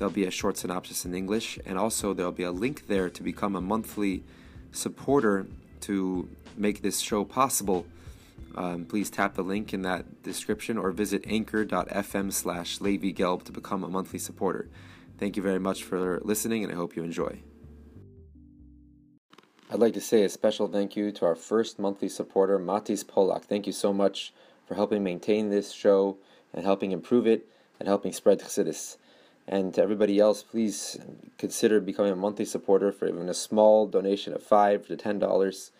There'll be a short synopsis in English, and also there'll be a link there to become a monthly supporter to make this show possible. Um, please tap the link in that description or visit anchor.fm slash Gelb to become a monthly supporter. Thank you very much for listening, and I hope you enjoy. I'd like to say a special thank you to our first monthly supporter, Matis Polak. Thank you so much for helping maintain this show and helping improve it and helping spread Chassidus. And to everybody else, please consider becoming a monthly supporter for even a small donation of five to ten dollars.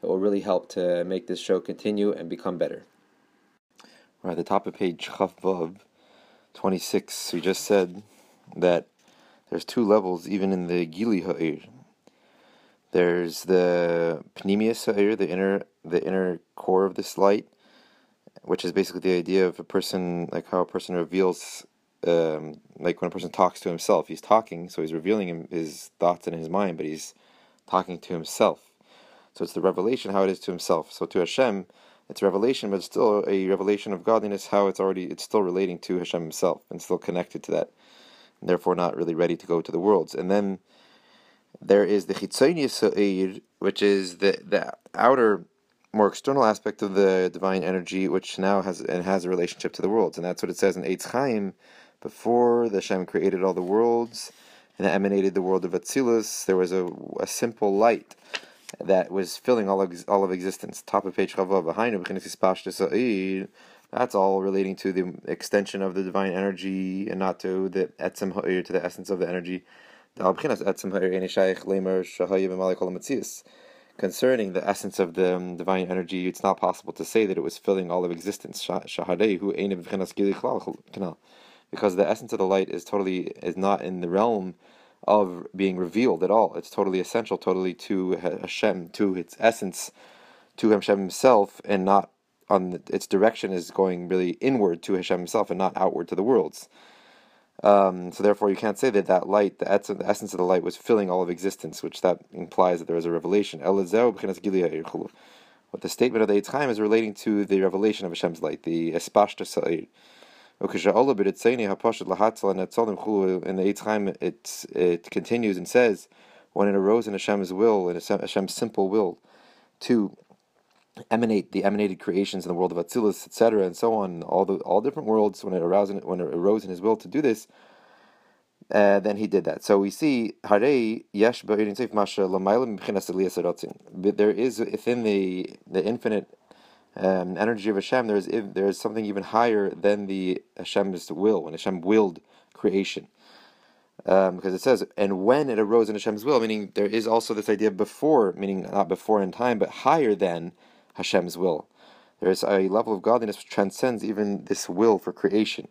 It will really help to make this show continue and become better. We're at the top of page Chavav 26. We just said that there's two levels even in the Gili Ha'ir. There's the Pnimius Ha'ir, the inner the inner core of this light, which is basically the idea of a person, like how a person reveals um, like when a person talks to himself, he's talking, so he's revealing him, his thoughts in his mind, but he's talking to himself. So it's the revelation how it is to himself. So to Hashem, it's revelation, but it's still a revelation of godliness. How it's already it's still relating to Hashem himself and still connected to that, and therefore not really ready to go to the worlds. And then there is the chitzonius which is the the outer, more external aspect of the divine energy, which now has and has a relationship to the worlds, and that's what it says in Eitz Chaim before the Hashem created all the worlds and emanated the world of Atzilus, there was a, a simple light that was filling all of, all of existence. Top of page that's all relating to the extension of the divine energy and not to the etzem ha'ir, to the essence of the energy. Concerning the essence of the um, divine energy, it's not possible to say that it was filling all of existence because the essence of the light is totally is not in the realm of being revealed at all. It's totally essential, totally to Hashem, to its essence, to Hashem Himself, and not on the, its direction is going really inward to Hashem Himself and not outward to the worlds. Um, so therefore, you can't say that that light, the essence of the light, was filling all of existence, which that implies that there was a revelation. What the statement of the Chaim is relating to the revelation of Hashem's light, the espashta sa'ir. In the Eitz it, it continues and says, when it arose in Hashem's will, in Hashem's simple will, to emanate the emanated creations in the world of Atzilus, etc., and so on, all the all different worlds, when it arose in, when it arose in His will to do this, uh, then He did that. So we see There is within the the infinite um, energy of Hashem, there is there is something even higher than the Hashem's will, when Hashem willed creation. Um, because it says, and when it arose in Hashem's will, meaning there is also this idea before, meaning not before in time, but higher than Hashem's will. There is a level of godliness which transcends even this will for creation.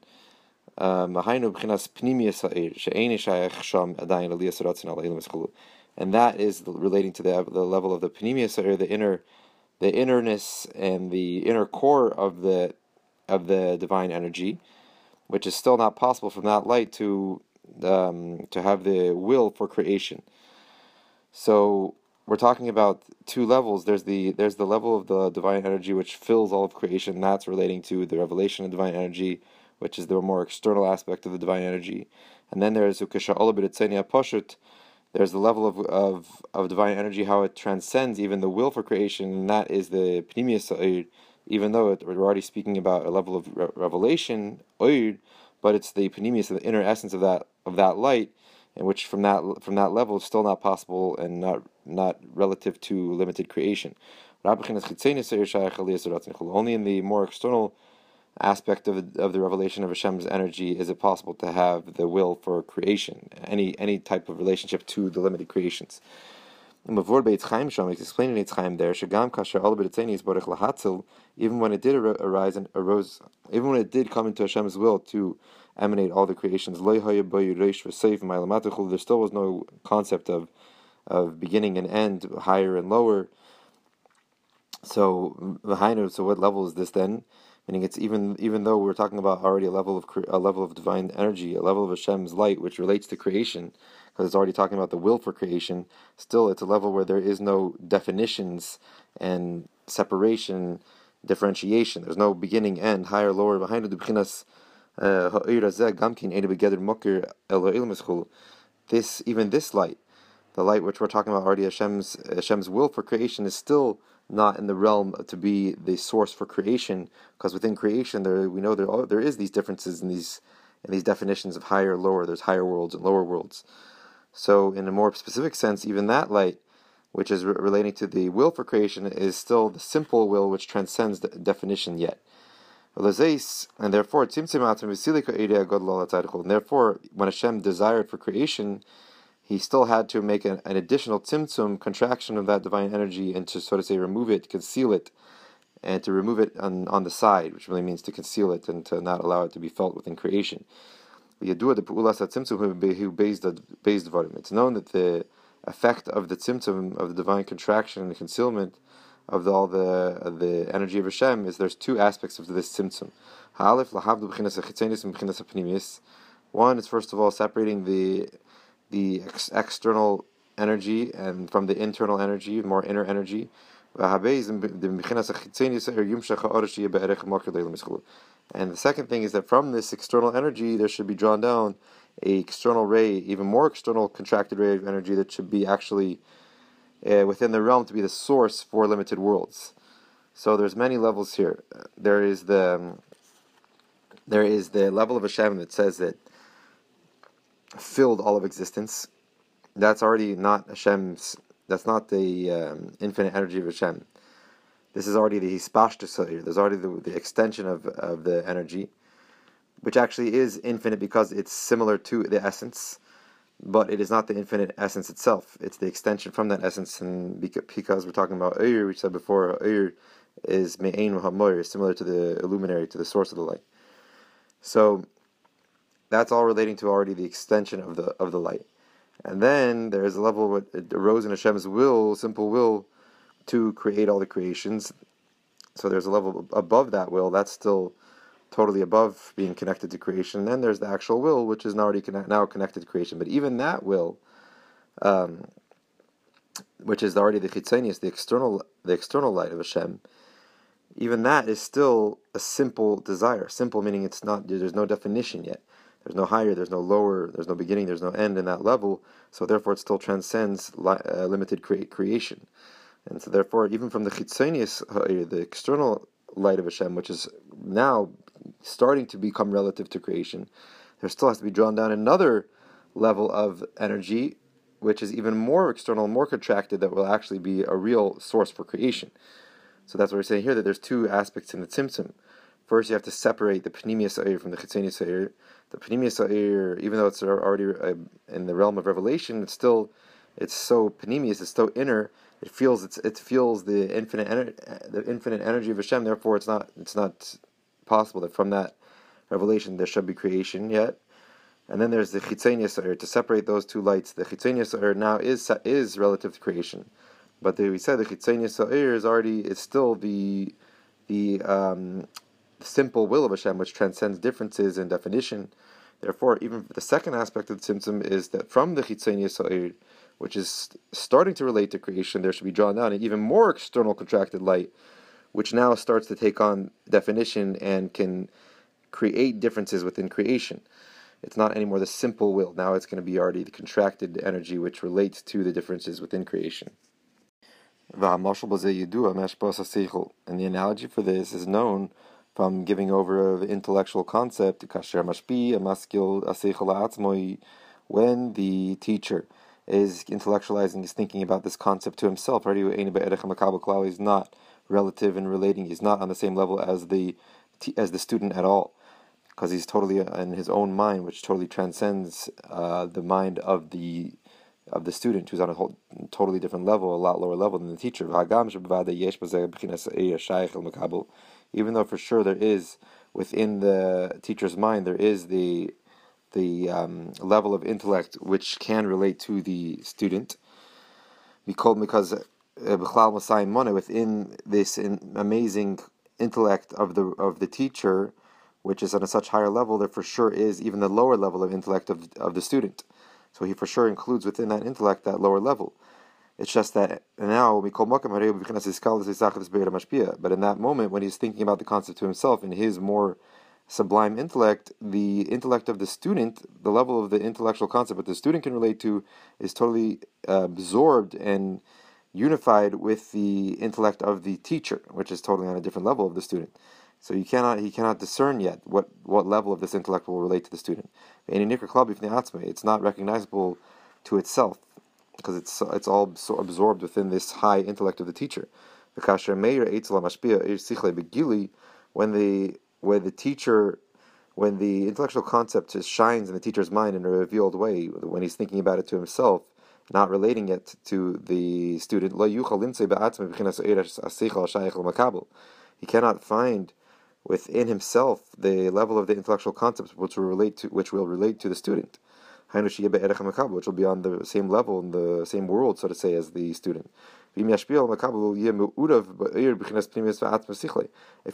Um, and that is relating to the, the level of the pnimius, or the inner the innerness and the inner core of the of the divine energy, which is still not possible from that light to um, to have the will for creation. So we're talking about two levels. There's the there's the level of the divine energy which fills all of creation. That's relating to the revelation of divine energy, which is the more external aspect of the divine energy. And then there's ukesha ukasha pashut, there's the level of, of, of divine energy, how it transcends even the will for creation, and that is the pnimius even though it, we're already speaking about a level of re- revelation, but it's the pnimius, the inner essence of that of that light, in which from that from that level is still not possible and not not relative to limited creation. Only in the more external aspect of, of the revelation of Hashem's energy is it possible to have the will for creation, any any type of relationship to the limited creations. There, even when it did arise and arose, even when it did come into Hashem's will to emanate all the creations, there still was no concept of of beginning and end, higher and lower. So, so what level is this then? Meaning, it's even even though we're talking about already a level of a level of divine energy, a level of Hashem's light, which relates to creation, because it's already talking about the will for creation. Still, it's a level where there is no definitions and separation, differentiation. There's no beginning, end, higher, lower, behind the b'chinas uh, this even this light, the light which we're talking about already, Hashem's Hashem's will for creation is still not in the realm to be the source for creation, because within creation there we know there are, there is these differences in these in these definitions of higher, lower. There's higher worlds and lower worlds. So, in a more specific sense, even that light, which is re- relating to the will for creation, is still the simple will which transcends the definition yet. And therefore, and therefore, when Hashem desired for creation, he still had to make an, an, additional tzimtzum, contraction of that divine energy, and to sort of say remove it, conceal it, and to remove it on, on the side, which really means to conceal it and to not allow it to be felt within creation. It's known that the effect of the tzimtzum, of the divine contraction and concealment, of the, all the the energy of Hashem is there's two aspects of this tzimtzum. One is first of all separating the the ex- external energy and from the internal energy, more inner energy. And the second thing is that from this external energy, there should be drawn down a external ray, even more external contracted ray of energy that should be actually uh, within the realm to be the source for limited worlds. So there's many levels here. There is the um, there is the level of Hashem that says that filled all of existence. That's already not Hashem's. That's not the um, infinite energy of Hashem. This is already the hispashta There's already the, the extension of, of the energy, which actually is infinite because it's similar to the essence but it is not the infinite essence itself. It's the extension from that essence, and because we're talking about Eir, which said before, Eir is Me'ein Hamoir, similar to the illuminary, to the source of the light. So that's all relating to already the extension of the of the light. And then there is a level it arose in Hashem's will, simple will, to create all the creations. So there's a level above that will. That's still totally above being connected to creation. And then there's the actual will, which is now already connect, now connected to creation. But even that will, um, which is already the chitzenius, the external, the external light of Hashem, even that is still a simple desire. Simple meaning it's not. There's no definition yet. There's no higher. There's no lower. There's no beginning. There's no end in that level. So therefore, it still transcends li- uh, limited cre- creation. And so therefore, even from the chitzenius, the external light of Hashem, which is now starting to become relative to creation, there still has to be drawn down another level of energy, which is even more external, more contracted, that will actually be a real source for creation. So that's what we're saying here that there's two aspects in the tzimtzum. First, you have to separate the Pneumiya Sa'ir from the Chitzeniya Sa'ir. The Pneumiya Sa'ir, even though it's already uh, in the realm of revelation, it's still it's so Pnimius, it's so inner. It feels it's it feels the infinite ener- the infinite energy of Hashem. Therefore, it's not it's not possible that from that revelation there should be creation yet. And then there's the chitzenia sa'ir. To separate those two lights, the chitzenia sa'ir now is is relative to creation, but the, we said the chitzenia sa'ir is already is still the the um, simple will of Hashem, which transcends differences in definition. Therefore, even the second aspect of the tzimtzum is that from the chitzenia sa'ir, which is starting to relate to creation, there should be drawn down an even more external contracted light which now starts to take on definition and can create differences within creation. It's not anymore the simple will. Now it's going to be already the contracted energy which relates to the differences within creation. And the analogy for this is known from giving over the intellectual concept Mashbi, a mask, aseichala at when the teacher is intellectualizing, is thinking about this concept to himself. He's not relative and relating. He's not on the same level as the as the student at all, because he's totally in his own mind, which totally transcends uh, the mind of the of the student, who's on a whole, totally different level, a lot lower level than the teacher. Even though for sure there is within the teacher's mind there is the the um, level of intellect which can relate to the student because uh, within this amazing intellect of the of the teacher, which is on a such higher level, there for sure is even the lower level of intellect of, of the student. So he for sure includes within that intellect that lower level. It's just that now we call But in that moment, when he's thinking about the concept to himself in his more sublime intellect, the intellect of the student, the level of the intellectual concept that the student can relate to, is totally absorbed and unified with the intellect of the teacher, which is totally on a different level of the student. So you cannot he cannot discern yet what, what level of this intellect will relate to the student. It's not recognizable to itself because it's it's all so absorbed within this high intellect of the teacher. When the when the teacher when the intellectual concept shines in the teacher's mind in a revealed way, when he's thinking about it to himself, not relating it to the student, he cannot find within himself the level of the intellectual concepts which will relate to which will relate to the student which will be on the same level in the same world, so to say, as the student. If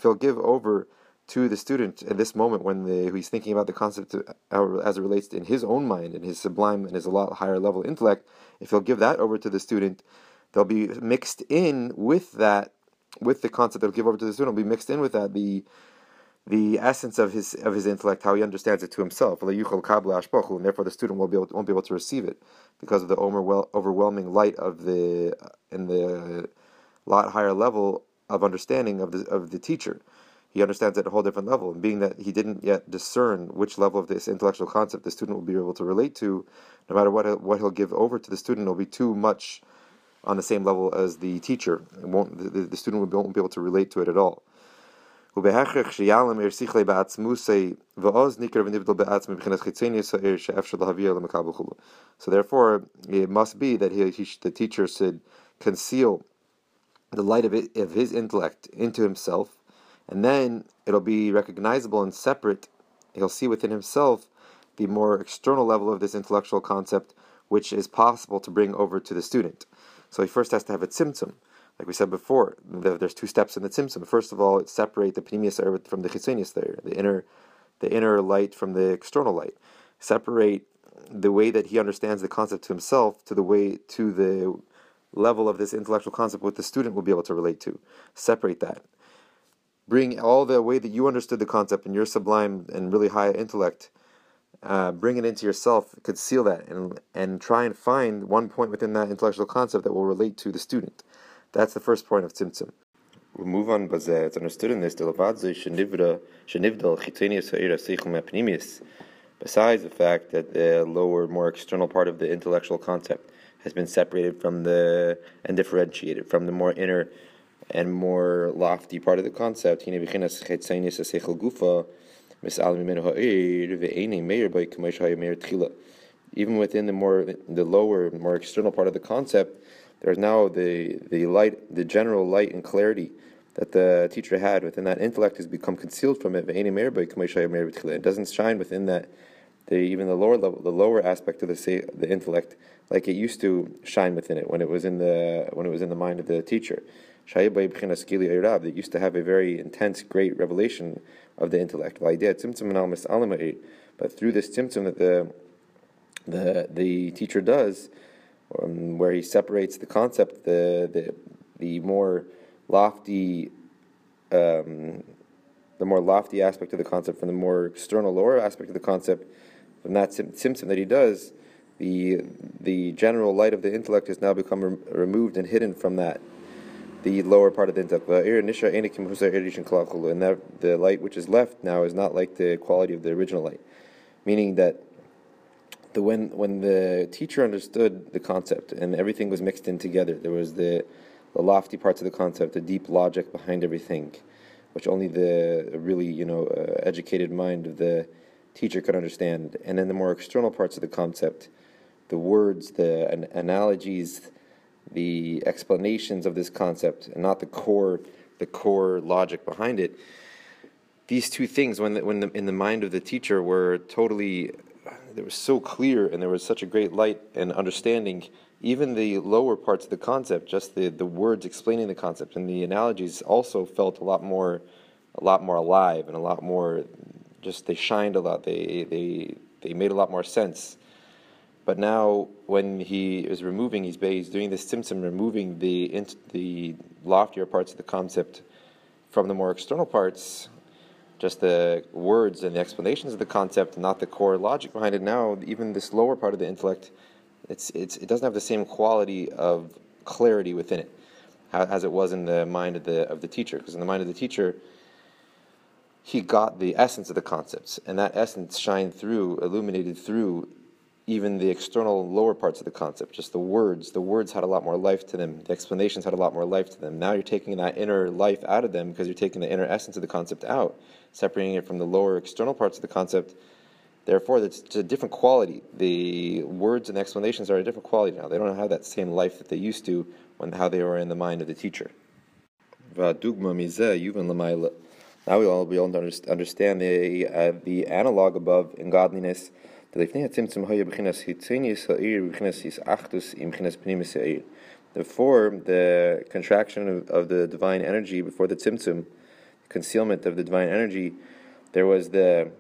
he'll give over to the student at this moment when the, he's thinking about the concept uh, as it relates to, in his own mind and his sublime and his a lot higher level intellect, if he'll give that over to the student, they'll be mixed in with that, with the concept they'll give over to the student, will be mixed in with that the the essence of his of his intellect, how he understands it to himself, and therefore the student won't be able to, won't be able to receive it because of the overwhelming light of the uh, in the lot higher level of understanding of the of the teacher. He understands at a whole different level, and being that he didn't yet discern which level of this intellectual concept the student will be able to relate to, no matter what what he'll give over to the student, it'll be too much on the same level as the teacher. It won't the, the student won't be able to relate to it at all. So therefore, it must be that he, he, the teacher should conceal the light of, it, of his intellect into himself, and then it'll be recognizable and separate. He'll see within himself the more external level of this intellectual concept, which is possible to bring over to the student. So he first has to have a tzimtzum like we said before, there's two steps in the tzimtzum. First of all, separate the pnimius from the chitzonius there, the inner, the inner light from the external light. Separate the way that he understands the concept to himself to the way to the level of this intellectual concept what the student will be able to relate to. Separate that. Bring all the way that you understood the concept in your sublime and really high intellect. Uh, bring it into yourself, conceal that, and and try and find one point within that intellectual concept that will relate to the student. That's the first point of Tzimtzum. We move on, but it's understood in this, besides the fact that the lower, more external part of the intellectual concept has been separated from the, and differentiated from the more inner and more lofty part of the concept, even within the more the lower, more external part of the concept, there's now the, the light, the general light and clarity that the teacher had within that intellect has become concealed from it. It doesn't shine within that, the, even the lower level, the lower aspect of the the intellect, like it used to shine within it when it was in the when it was in the mind of the teacher. That used to have a very intense, great revelation of the intellect. Eh, but through this tzimtzum that the the the teacher does, um, where he separates the concept, the the, the more lofty, um, the more lofty aspect of the concept from the more external, lower aspect of the concept. From that tzimtzum that he does, the the general light of the intellect has now become re- removed and hidden from that the lower part of the intellect. And that the light which is left now is not like the quality of the original light, meaning that the when when the teacher understood the concept and everything was mixed in together, there was the the lofty parts of the concept, the deep logic behind everything, which only the really you know uh, educated mind of the teacher could understand, and then the more external parts of the concept, the words, the an- analogies, the explanations of this concept, and not the core the core logic behind it. These two things, when the, when the, in the mind of the teacher, were totally it was so clear and there was such a great light and understanding even the lower parts of the concept, just the, the words explaining the concept and the analogies also felt a lot more a lot more alive and a lot more just they shined a lot. They they they made a lot more sense. But now, when he is removing, he's, he's doing this tzimtzum removing the the loftier parts of the concept from the more external parts, just the words and the explanations of the concept, not the core logic behind it. Now, even this lower part of the intellect, it's, it's, it doesn't have the same quality of clarity within it as it was in the mind of the of the teacher. Because in the mind of the teacher, he got the essence of the concepts, and that essence shined through, illuminated through even the external lower parts of the concept, just the words. The words had a lot more life to them. The explanations had a lot more life to them. Now you're taking that inner life out of them because you're taking the inner essence of the concept out, separating it from the lower external parts of the concept. Therefore, it's a different quality. The words and explanations are a different quality now. They don't have that same life that they used to when how they were in the mind of the teacher. Now we all be able to understand the uh, the analog above in godliness. Before the contraction of, of the divine energy, before the tzimtzum, concealment of the divine energy, there was the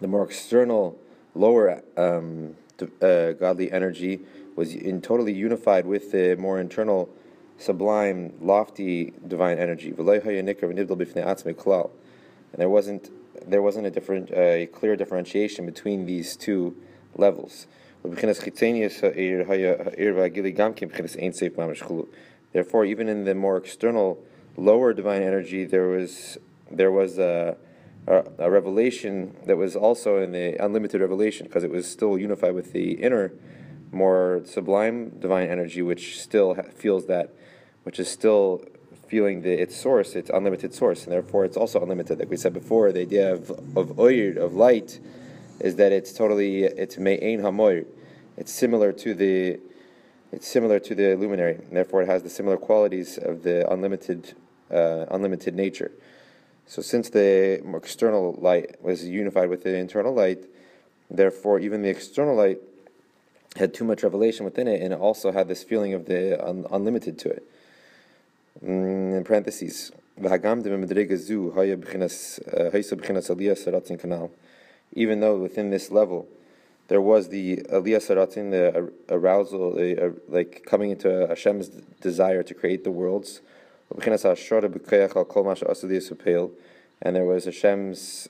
the more external, lower um, uh, godly energy was in totally unified with the more internal sublime, lofty divine energy. And there wasn't there wasn't a different a clear differentiation between these two levels. Therefore, even in the more external, lower divine energy, there was there was a, a, a revelation that was also in the unlimited revelation because it was still unified with the inner, more sublime divine energy, which still feels that which is still feeling the, its source, its unlimited source, and therefore it's also unlimited. Like we said before, the idea of of oir, of light, is that it's totally it's me'ein hamoir. It's similar to the it's similar to the luminary, and therefore it has the similar qualities of the unlimited uh, unlimited nature. So since the external light was unified with the internal light, therefore even the external light had too much revelation within it, and it also had this feeling of the un- unlimited to it. Mm, in parentheses, even though within this level there was the aliyah saratin, the arousal, the, like coming into Hashem's desire to create the worlds, and there was Hashem's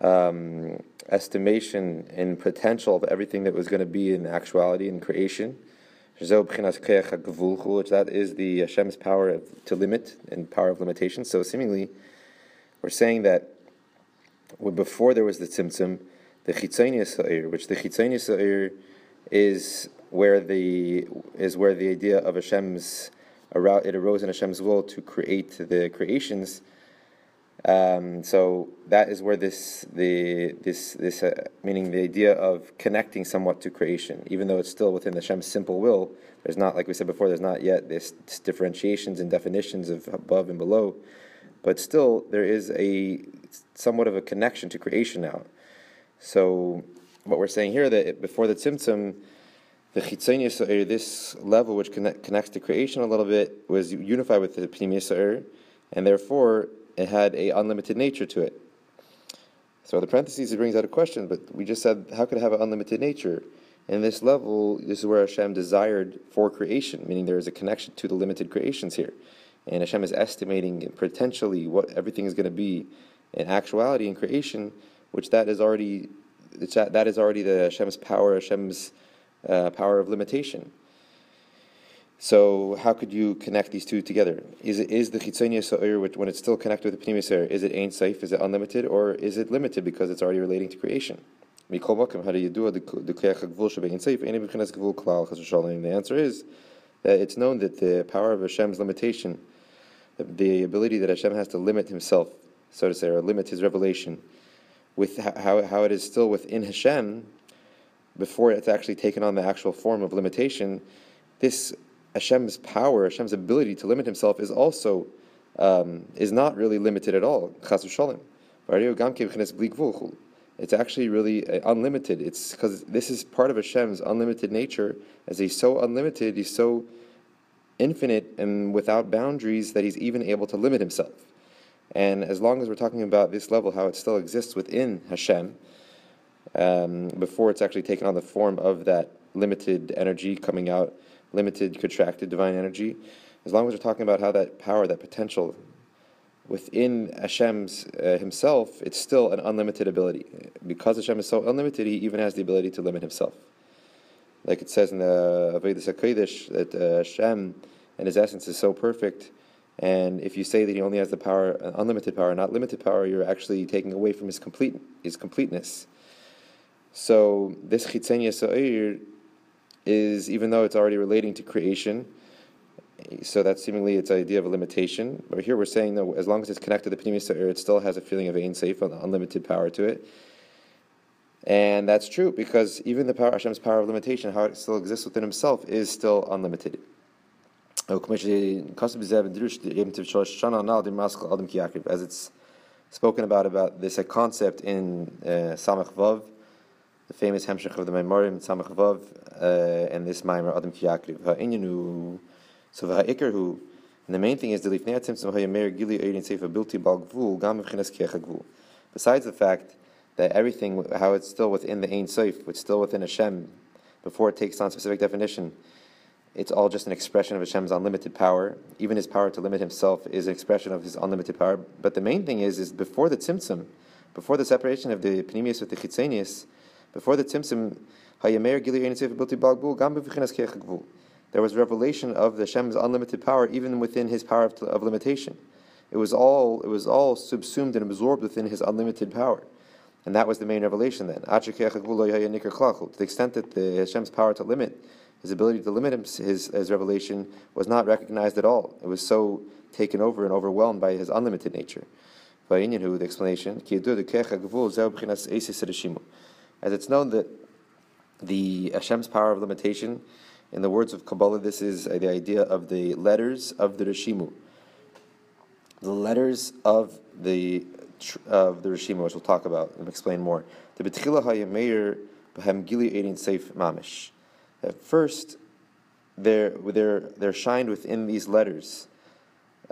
um, estimation and potential of everything that was going to be in actuality in creation which that is the Hashem's power of, to limit and power of limitation. So seemingly, we're saying that before there was the tzimtzum, the chitzonius sa'ir, which the chitzonius sa'ir is where the is where the idea of Hashem's it arose in Hashem's will to create the creations um, so that is where this the this this uh, meaning the idea of connecting somewhat to creation, even though it's still within the Hashem's simple will. There's not, like we said before, there's not yet this, this differentiations and definitions of above and below, but still there is a somewhat of a connection to creation now. So what we're saying here that before the tzimtzum, the chitzonius this level which connect, connects to creation a little bit was unified with the pnimius and therefore it had a unlimited nature to it. So the parentheses it brings out a question, but we just said how could it have an unlimited nature? In this level, this is where Hashem desired for creation, meaning there is a connection to the limited creations here. And Hashem is estimating potentially what everything is going to be in actuality in creation, which that is already that is already the Hashem's power, Hashem's uh, power of limitation. So how could you connect these two together? Is it is the chitzonia sa'ir when it's still connected with the pnimius is it ein sof? Is it unlimited, or is it limited because it's already relating to creation? The answer is that it's known that the power of Hashem's limitation, the ability that Hashem has to limit Himself, so to say, or limit His revelation, with how how it is still within Hashem, before it's actually taken on the actual form of limitation, this Hashem's power, Hashem's ability to limit Himself is also is not really limited at all. It It's actually really uh, unlimited. It's because this is part of Hashem's unlimited nature. As he's so unlimited, he's so infinite and without boundaries that he's even able to limit himself. And as long as we're talking about this level, how it still exists within Hashem, um, before it's actually taken on the form of that limited energy coming out, limited, contracted divine energy, as long as we're talking about how that power, that potential within Hashem's uh, himself, it's still an unlimited ability. Because Hashem is so unlimited, he even has the ability to limit himself. Like it says in the Avodah HaKodesh that uh, Hashem and his essence is so perfect, and if you say that he only has the power, unlimited power, not limited power, you're actually taking away from his complete his completeness. So this chitzenia sa'ir is, even though it's already relating to creation, so that's seemingly its idea of a limitation. But here we're saying that as long as it's connected to the Pnimius it still has a feeling of Ein Sof, unlimited power to it. And that's true because even the power, Hashem's power of limitation, how it still exists within Himself, is still unlimited. As it's spoken about about this concept in uh, Samach Vav, the famous Hemshech of the Memorim Samach Vav, uh, and this Maimer Adam Kiyakriv. So v'ha'ikr and the main thing is the lifnei atzimtzum hayamer gili eirin sefer bilti bal gvul gam v'chinas gvul. Besides the fact that everything, how it's still within the Ein Sof, it's still within Hashem, before it takes on specific definition, it's all just an expression of Hashem's unlimited power. Even His power to limit Himself is an expression of His unlimited power. But the main thing is, is before the tzimtzum, before the separation of the Pnimius with the Chitzenius, before the gam there was revelation of the Hashem's unlimited power even within his power of, of, limitation. It was all it was all subsumed and absorbed within his unlimited power. And that was the main revelation then. To the extent that the Hashem's power to limit, his ability to limit his, his, his revelation was not recognized at all. It was so taken over and overwhelmed by his unlimited nature. The explanation, as it's known that the Hashem's power of limitation in the words of Kabbalah, this is the idea of the letters of the Rishimu. The letters of the of the Rishimu, which we'll talk about and explain more. The Betchila Hayameir Bahem Gili Eidin Seif Mamish. At first, they're, they're, they're shined within these letters.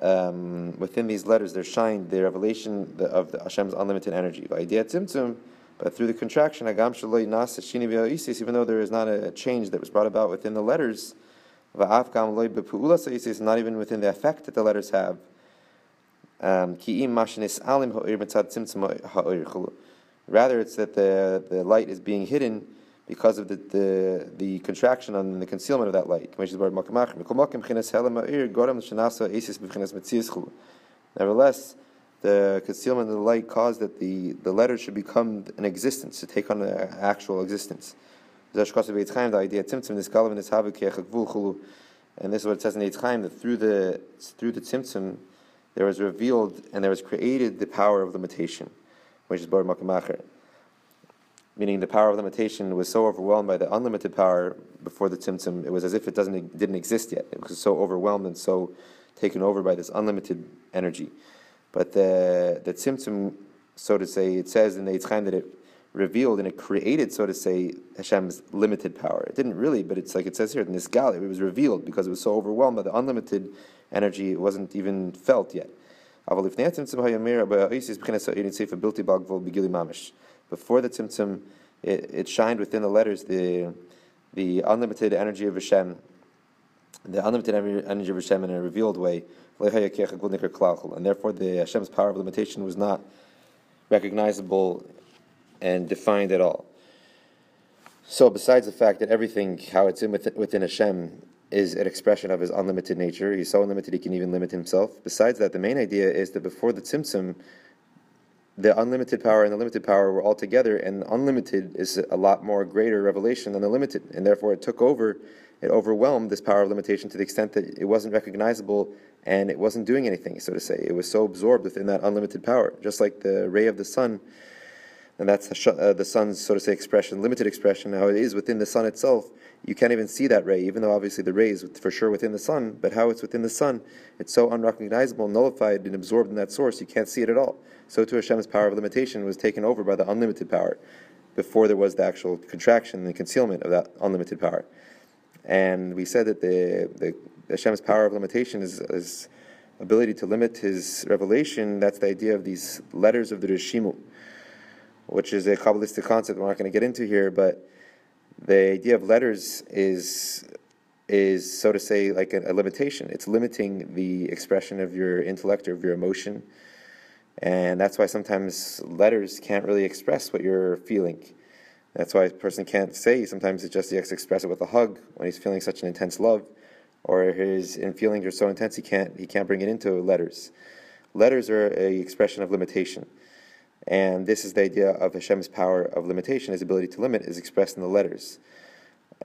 Um, within these letters, they're shined the revelation of the Hashem's unlimited energy. Idea Tzimtzum but through the contraction, agam even though there is not a change that was brought about within the letters, not even within the effect that the letters have. Um, Rather, it's that the, the light is being hidden because of the, the, the contraction and the concealment of that light. Nevertheless, the concealment of the light caused that the, the letter should become an existence, to take on an actual existence. The idea this and this is what it says in Eitz Chaim, that through the through the tzimtzum there was revealed and there was created the power of limitation, which is bar makamacher. Meaning the power of limitation was so overwhelmed by the unlimited power before the tzimtzum, it was as if it doesn't didn't exist yet. It was so overwhelmed and so taken over by this unlimited energy. But the the tzimtzum, so to say, it says in the Eitz Chaim that it revealed and it created, so to say, Hashem's limited power. It didn't really, but it's like it says here in this gal, it was revealed because it was so overwhelmed by the unlimited energy, it wasn't even felt yet. Before the tzimtzum, it, it shined within the letters the the unlimited energy of Hashem, the unlimited energy of Hashem in a revealed way, and therefore the Hashem's power of limitation was not recognizable and defined at all. So, besides the fact that everything, how it's in within, within Hashem, is an expression of His unlimited nature, He's so unlimited He can even limit Himself. Besides that, the main idea is that before the Tzimtzum, the unlimited power and the limited power were all together, and unlimited is a lot more greater revelation than the limited, and therefore it took over, it overwhelmed this power of limitation to the extent that it wasn't recognizable and it wasn't doing anything, so to say. It was so absorbed within that unlimited power, just like the ray of the sun and that's the, uh, sun's, so to say, expression, limited expression, how it is within the sun itself, you can't even see that ray, even though obviously the ray is for sure within the sun, but how it's within the sun, it's so unrecognizable, nullified, and absorbed in that source, you can't see it at all. So too Hashem's power of limitation was taken over by the unlimited power before there was the actual contraction and concealment of that unlimited power. And we said that the, the Hashem's power of limitation is, is ability to limit his revelation. That's the idea of these letters of the Rishimu, which is a Kabbalistic concept we're not going to get into here, but the idea of letters is is so to say like a, a, limitation. It's limiting the expression of your intellect or of your emotion, and that's why sometimes letters can't really express what you're feeling. That's why a person can't say. Sometimes it's just he has to express it with a hug when he's feeling such an intense love, or his in feelings are so intense he can't he can't bring it into letters. Letters are a expression of limitation. And this is the idea of Hashem's power of limitation. His ability to limit is expressed in the letters.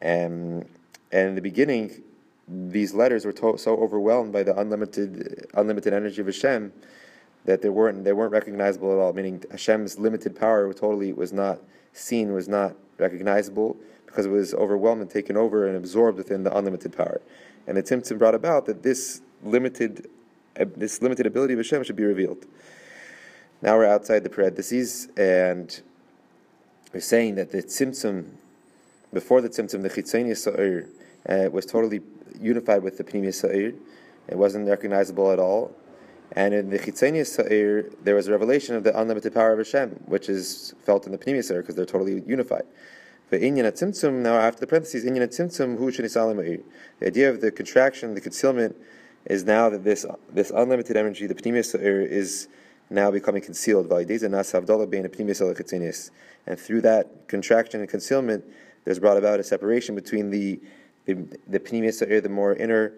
And, and in the beginning, these letters were to- so overwhelmed by the unlimited, unlimited energy of Hashem that they weren't, they weren't recognizable at all, meaning Hashem's limited power totally was not seen, was not recognizable, because it was overwhelmed and taken over and absorbed within the unlimited power. And the Tzimtzum brought about that this limited, uh, this limited ability of Hashem should be revealed. Now we're outside the parentheses, and we're saying that the tzimtzum, before the tzimtzum, the chitzoni sa'ir uh, was totally unified with the pnimi sa'ir. It wasn't recognizable at all. And in the chitzoni sa'ir, there was a revelation of the unlimited power of Hashem, which is felt in the pnimi sa'ir because they're totally unified. But inyan tzimtzum, now after the parentheses, inyan tzimtzum, hu The idea of the contraction, the concealment, is now that this this unlimited energy, the pnimi sa'ir, is now becoming concealed. And through that contraction and concealment, there's brought about a separation between the the, the the more inner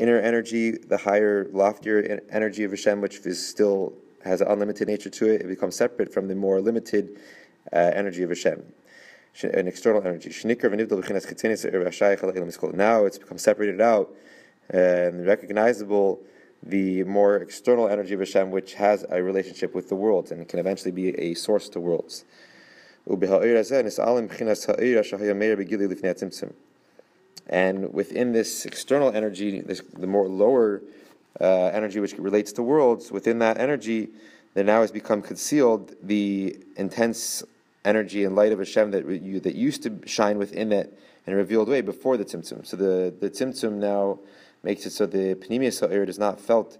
inner energy, the higher, loftier energy of Hashem, which is still has an unlimited nature to it. It becomes separate from the more limited uh, energy of Hashem, an external energy. Now it's become separated out and recognizable the more external energy of Hashem, which has a relationship with the worlds and can eventually be a source to worlds. And within this external energy, this, the more lower uh, energy which relates to worlds, within that energy, there now has become concealed the intense energy and light of Hashem that you, that used to shine within it in a revealed way before the Tzimtzum. So the, the Tzimtzum now makes it so the Pnimius Sa'ir is not felt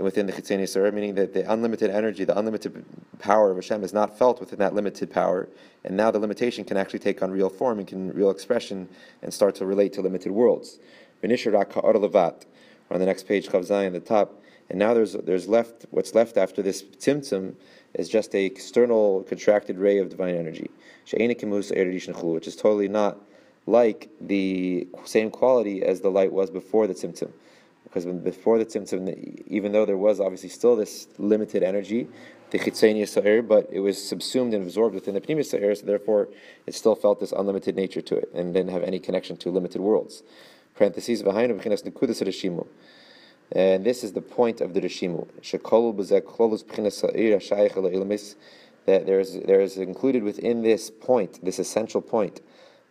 within the Chitzeni Sa'ir, meaning that the unlimited energy, the unlimited power of Hashem is not felt within that limited power, and now the limitation can actually take on real form and can real expression and start to relate to limited worlds. On the next page, Chav Zayin, the top, and now there's there's left what's left after this tzimtzum is just a external contracted ray of divine energy, which is totally not like the same quality as the light was before the tzimtzum. Because before the tzimtzum, even though there was obviously still this limited energy, the chitzenia sa'ir, but it was subsumed and absorbed within the pneumis sa'ir, so therefore it still felt this unlimited nature to it and didn't have any connection to limited worlds. Parentheses, and this is the point of the Rishimu. That there is, there is included within this point, this essential point,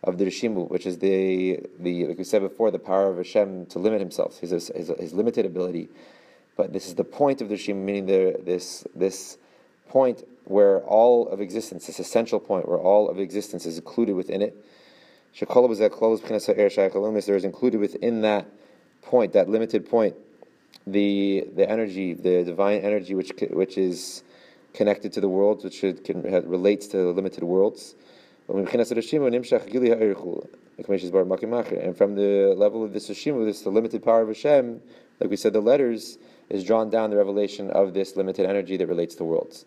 of the Rishimu, which is the, the like we said before, the power of Hashem to limit himself, his, his, his limited ability. But this is the point of the Rishimu, meaning the, this, this point where all of existence, this essential point where all of existence is included within it. There is included within that point, that limited point, the the energy, the divine energy, which which is connected to the worlds, which should, can, relates to the limited worlds. And from the level of this Hashimu, this the limited power of Hashem, like we said, the letters is drawn down the revelation of this limited energy that relates to worlds.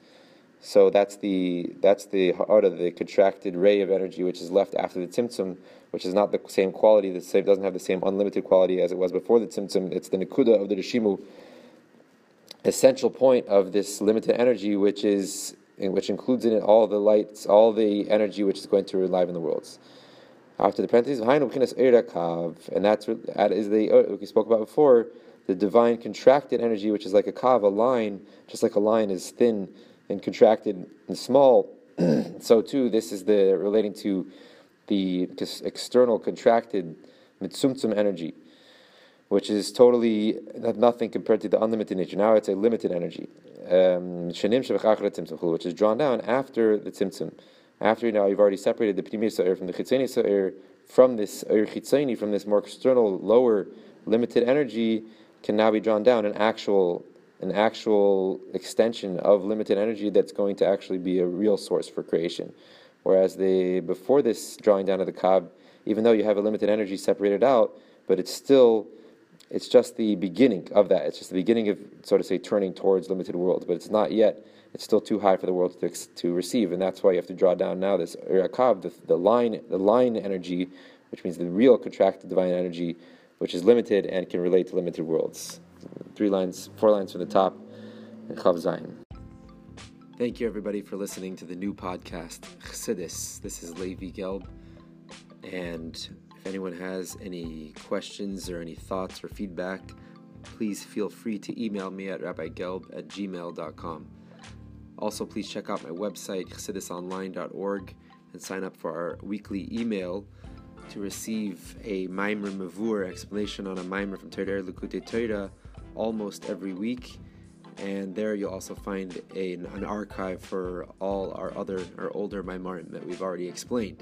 So that's the that's the ha'ara, the contracted ray of energy which is left after the tzimtzum, which is not the same quality, the same doesn't have the same unlimited quality as it was before the tzimtzum. It's the nikuda of the rishimu, essential point of this limited energy, which is which includes in it all the lights, all the energy which is going to enliven the worlds. After the parentheses, and that's that is the uh, we spoke about before, the divine contracted energy, which is like a kav, a line, just like a line is thin and contracted and small. so too, this is the relating to the external contracted mitzumtzum energy, which is totally nothing compared to the unlimited nature. Now it's a limited energy, um, which is drawn down after the tzimtzum. After now you've already separated the pnimi sa'ir from the chitzeni sa'ir, from this chitzeni, from this more external, lower, limited energy, can now be drawn down an actual an actual extension of limited energy that's going to actually be a real source for creation. Whereas the before this drawing down of the kab, even though you have a limited energy separated out, but it's still it's just the beginning of that. It's just the beginning of, so to say, turning towards limited worlds. But it's not yet. It's still too high for the world to, to receive, and that's why you have to draw down now this irakav, the, the line, the line energy, which means the real contracted divine energy, which is limited and can relate to limited worlds. Three lines, four lines from the top, and chav zayin. Thank you, everybody, for listening to the new podcast, Chassidus. This is Levi Gelb, and anyone has any questions or any thoughts or feedback, please feel free to email me at rabbigelb at gmail.com. Also, please check out my website, chassidusonline.org, and sign up for our weekly email to receive a Maimer Mevuar explanation on a Maimer from Torah Likutei Torah almost every week. And there you'll also find a, an archive for all our other or older Maimarim that we've already explained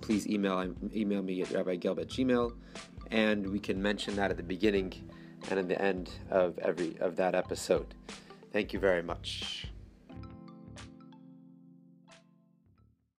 please email um, email me at rabbigelb at gmail, and we can mention that at the beginning and at the end of every of that episode. Thank you very much.